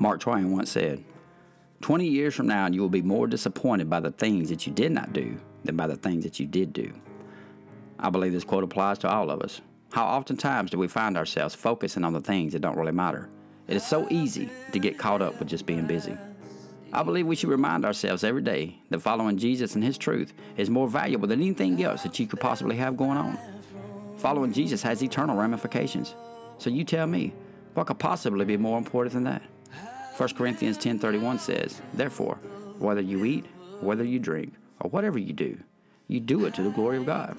Mark Twain once said, 20 years from now, you will be more disappointed by the things that you did not do than by the things that you did do. I believe this quote applies to all of us. How oftentimes do we find ourselves focusing on the things that don't really matter? It is so easy to get caught up with just being busy. I believe we should remind ourselves every day that following Jesus and His truth is more valuable than anything else that you could possibly have going on. Following Jesus has eternal ramifications. So you tell me, what could possibly be more important than that? 1 Corinthians 10:31 says, "Therefore, whether you eat, whether you drink, or whatever you do, you do it to the glory of God."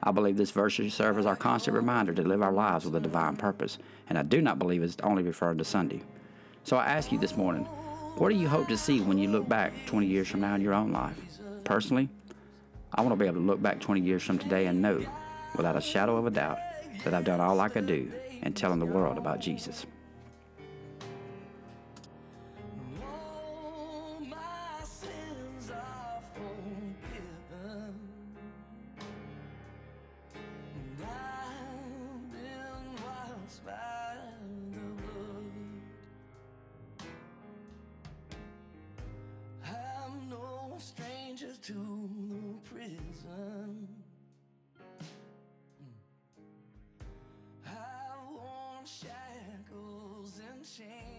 I believe this verse should serve as our constant reminder to live our lives with a divine purpose, and I do not believe it's only referring to Sunday. So I ask you this morning, what do you hope to see when you look back 20 years from now in your own life? Personally, I want to be able to look back 20 years from today and know, without a shadow of a doubt, that I've done all I could do in telling the world about Jesus. I've